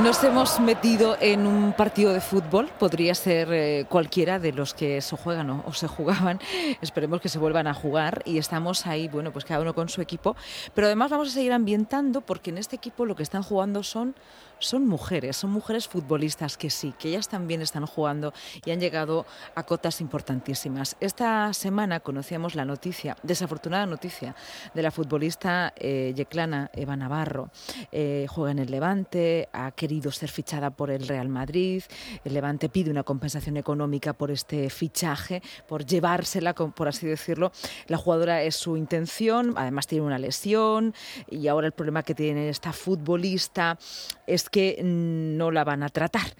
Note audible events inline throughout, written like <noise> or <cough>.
Nos hemos metido en un partido de fútbol, podría ser eh, cualquiera de los que se juegan o, o, se jugaban, esperemos que se vuelvan a jugar y estamos ahí, bueno, pues cada uno con su equipo, pero además vamos a seguir ambientando porque en este equipo lo que están jugando son son mujeres, son mujeres futbolistas que sí, que ellas también están jugando y han llegado a cotas importantísimas. Esta semana conocíamos la noticia, desafortunada noticia, de la futbolista eh, yeclana Eva Navarro. Eh, juega en el Levante, ha querido ser fichada por el Real Madrid, el Levante pide una compensación económica por este fichaje, por llevársela, por así decirlo. La jugadora es su intención, además tiene una lesión y ahora el problema que tiene esta futbolista es que no la van a tratar.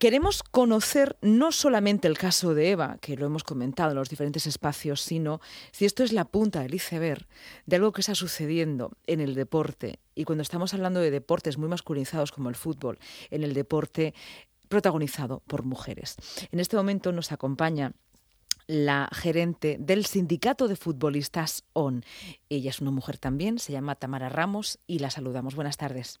Queremos conocer no solamente el caso de Eva, que lo hemos comentado en los diferentes espacios, sino si esto es la punta del iceberg de algo que está sucediendo en el deporte. Y cuando estamos hablando de deportes muy masculinizados como el fútbol, en el deporte protagonizado por mujeres. En este momento nos acompaña la gerente del Sindicato de Futbolistas ON. Ella es una mujer también, se llama Tamara Ramos y la saludamos. Buenas tardes.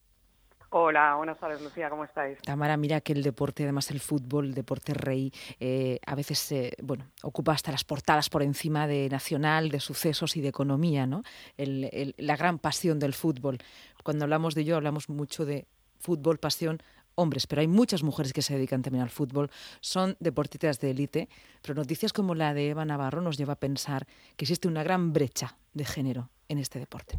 Hola, buenas tardes, Lucía, ¿cómo estáis? Tamara, mira que el deporte, además el fútbol, el deporte rey, eh, a veces, eh, bueno, ocupa hasta las portadas por encima de nacional, de sucesos y de economía, ¿no? El, la gran pasión del fútbol. Cuando hablamos de ello, hablamos mucho de fútbol, pasión, hombres, pero hay muchas mujeres que se dedican también al fútbol, son deportistas de élite, pero noticias como la de Eva Navarro nos lleva a pensar que existe una gran brecha de género en este deporte.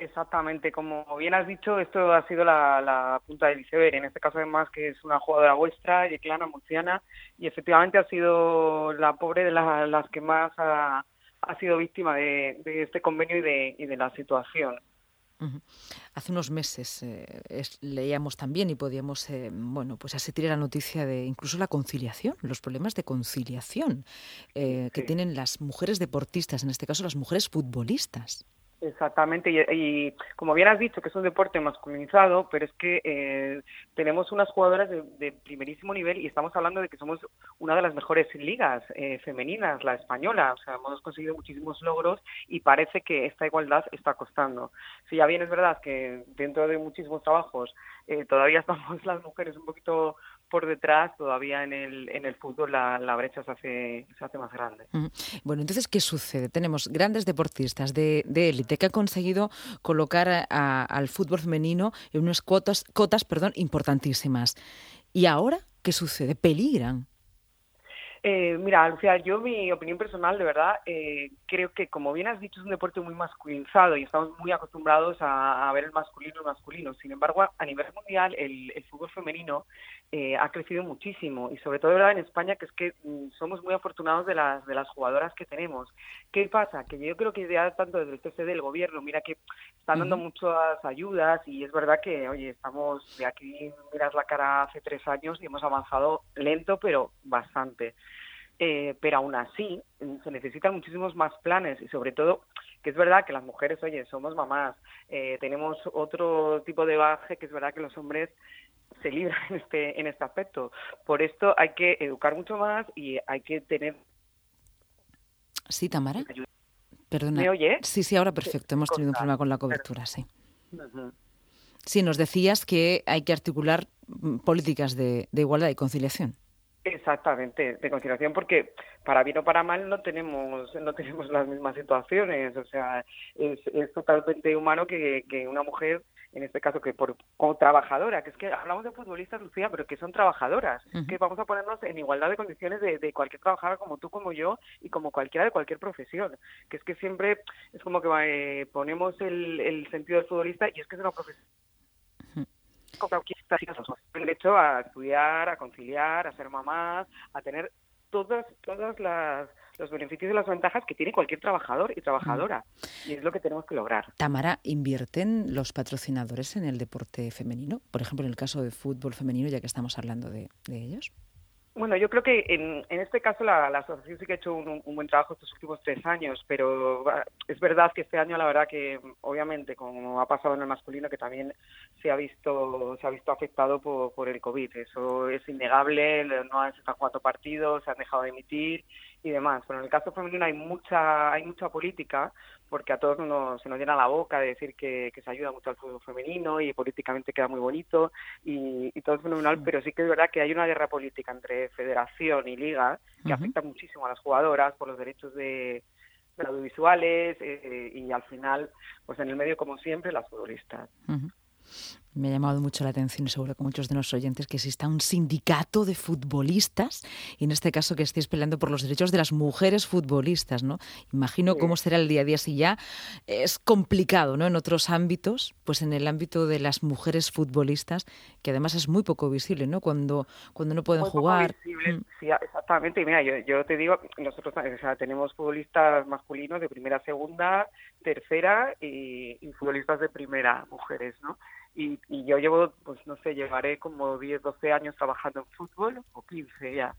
Exactamente, como bien has dicho, esto ha sido la, la punta del iceberg. En este caso, además, que es una jugadora vuestra, yeclana, murciana, y efectivamente ha sido la pobre de la, las que más ha, ha sido víctima de, de, este convenio y de, y de la situación. Uh -huh. Hace unos meses eh, es, leíamos también y podíamos, eh, bueno, pues asistir a la noticia de incluso la conciliación, los problemas de conciliación eh, que sí. tienen las mujeres deportistas, en este caso las mujeres futbolistas. Exactamente, y, y, como bien has dicho que es un deporte masculinizado, pero es que eh, tenemos unas jugadoras de, de, primerísimo nivel y estamos hablando de que somos una de las mejores ligas eh, femeninas, la española, o sea, hemos conseguido muchísimos logros y parece que esta igualdad está costando. Si ya bien es verdad que dentro de muchísimos trabajos eh, todavía <laughs> estamos las mujeres un poquito por detrás, todavía en el, en el fútbol la, la brecha se hace, se hace más grande. Bueno, entonces, ¿qué sucede? Tenemos grandes deportistas de élite que han conseguido colocar a, a, al fútbol femenino en unas cuotas, cotas perdón, importantísimas. ¿Y ahora qué sucede? ¿Peligran? Eh, mira, Lucía, yo mi opinión personal, de verdad, eh, creo que como bien has dicho, es un deporte muy masculinizado y estamos muy acostumbrados a, a ver el masculino y masculino. Sin embargo, a nivel mundial, el, el fútbol femenino eh, ha crecido muchísimo y sobre todo en España, que es que mm, somos muy afortunados de las, de las jugadoras que tenemos. ¿Qué pasa? Que yo creo que ya tanto desde el TCD del gobierno, mira que están dando uh -huh. muchas ayudas y es verdad que, oye, estamos de aquí, miras la cara hace tres años y hemos avanzado lento, pero bastante eh, pero aún así se necesitan muchísimos más planes y sobre todo que es verdad que las mujeres, oye, somos mamás, eh, tenemos otro tipo de baje que es verdad que los hombres se libran <laughs> en este, en este aspecto. Por esto hay que educar mucho más y hay que tener... Sí, Tamara. Perdona. ¿Me oye? Sí, sí, ahora perfecto. Hemos tenido un problema con la cobertura, sí. Sí, nos decías que hay que articular políticas de, de igualdad y conciliación. Exactamente, de conciliación, porque para bien o para mal no tenemos no tenemos las mismas situaciones, o sea, es, es totalmente humano que, que una mujer, en este caso que por como trabajadora, que es que hablamos de futbolistas, Lucía, pero que son trabajadoras, uh -huh. que vamos a ponernos en igualdad de condiciones de, de, cualquier trabajadora como tú, como yo, y como cualquiera de cualquier profesión, que es que siempre es como que eh, ponemos el, el sentido del futbolista y es que es una profesión derecho a estudiar, a conciliar, a ser mamás, a tener todas todas las los beneficios y las ventajas que tiene cualquier trabajador y trabajadora. Y es lo que tenemos que lograr. Tamara, ¿invierten los patrocinadores en el deporte femenino? Por ejemplo, en el caso de fútbol femenino, ya que estamos hablando de, de ellos. Bueno, yo creo que en, en este caso la, la, asociación sí que ha hecho un, un, buen trabajo estos últimos tres años, pero es verdad que este año la verdad que obviamente como ha pasado en el masculino que también se ha visto se ha visto afectado por, por el COVID, eso es innegable, no han estado jugando partidos, se han dejado de emitir y demás. Pero en el caso femenino hay mucha, hay mucha política, porque a todos nos, se nos llena la boca de decir que, se ayuda mucho al fútbol femenino y políticamente queda muy bonito y, todo es fenomenal, pero sí que es verdad que hay una guerra política entre federación y liga que afecta muchísimo a las jugadoras por los derechos de, audiovisuales eh, y al final, pues en el medio como siempre, las futbolistas. Me ha llamado mucho la atención y seguro que muchos de nuestros oyentes que exista un sindicato de futbolistas y en este caso que estéis peleando por los derechos de las mujeres futbolistas, ¿no? Imagino cómo será el día a día si ya es complicado, ¿no? En otros ámbitos, pues en el ámbito de las mujeres futbolistas, que además es muy poco visible, ¿no? Cuando cuando no pueden jugar. Mm. sí, exactamente. Y mira, yo, yo te digo, nosotros tenemos futbolistas masculinos de primera, segunda, tercera y, y futbolistas de primera, mujeres, ¿no? Y, yo llevo, pues no sé, llevaré como 10, 12 años trabajando en fútbol, o 15 ya.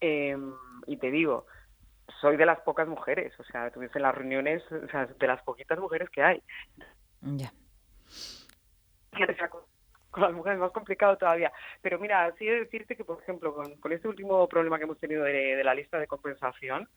Em, y te digo, soy de las pocas mujeres, o sea, tuviese en las reuniones, o sea, de las poquitas mujeres que hay. Ya. <laughs> Con las mujeres es más complicado todavía. Pero mira, sí de decirte que, por ejemplo, con, con este último problema que hemos tenido de, la lista de compensación,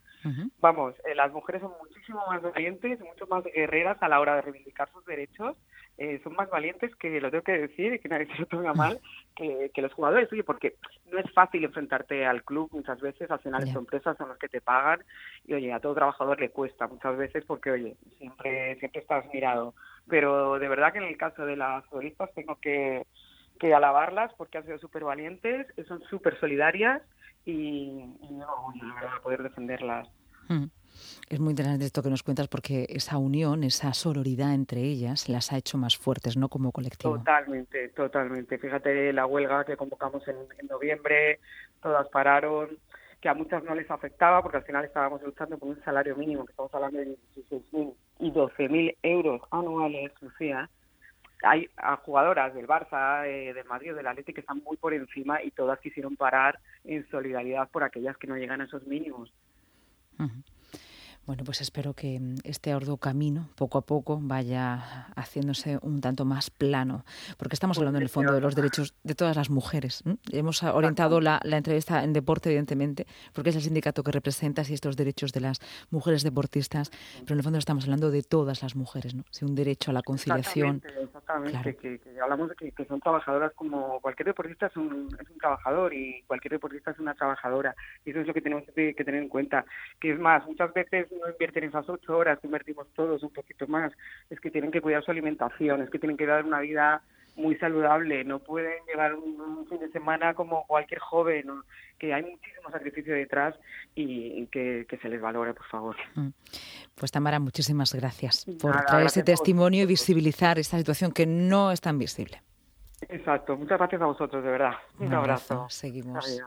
vamos, eh, las mujeres son muchísimo más valientes, mucho más guerreras a la hora de reivindicar sus derechos eh, son más valientes que, lo tengo que decir y que nadie se lo tome <laughs> mal, que, los jugadores, oye, porque no es fácil enfrentarte al club muchas veces, al final yeah. empresas son las que te pagan y oye, a todo trabajador le cuesta muchas veces porque oye, siempre, siempre estás mirado. Pero de verdad que en el caso de las futbolistas tengo que, que alabarlas porque han sido súper valientes, son súper solidarias y, y no, la verdad, poder defenderlas. Es muy interesante esto que nos cuentas porque esa unión, esa sororidad entre ellas las ha hecho más fuertes, ¿no? Como colectivo. Totalmente, totalmente. Fíjate la huelga que convocamos en, noviembre, todas pararon, que a muchas no les afectaba porque al final estábamos luchando por un salario mínimo, que estamos hablando de 16.000 y 12.000 euros anuales, Lucía. Hay jugadoras del Barça, eh, del Madrid, del Atlético que están muy por encima y todas quisieron parar en solidaridad por aquellas que no llegan a esos mínimos. Bueno, pues espero que mm, este arduo camino, poco a poco, vaya haciéndose un tanto más plano, porque estamos hablando en el fondo de los derechos de todas las mujeres. Hemos orientado la, entrevista en deporte, evidentemente, porque es el sindicato que representa y estos derechos de las mujeres deportistas, pero en el fondo estamos hablando de todas las mujeres, ¿no? un derecho a la conciliación. Exactamente, que, hablamos de que, son trabajadoras como cualquier deportista es un, es un trabajador y cualquier deportista es una trabajadora. Y eso es lo que tenemos que tener en cuenta. Que es más, muchas veces no invierten esas ocho horas, invertimos todos un poquito más, es que tienen que cuidar su alimentación, es que tienen que dar una vida muy saludable, no pueden llevar un, fin de semana como cualquier joven, que hay muchísimo sacrificio detrás y, que, se les valore, por favor. Mm. Pues Tamara, muchísimas gracias por traer ese testimonio y visibilizar esta situación que no es tan visible. Exacto, muchas gracias a vosotros, de verdad. Un, abrazo. Seguimos.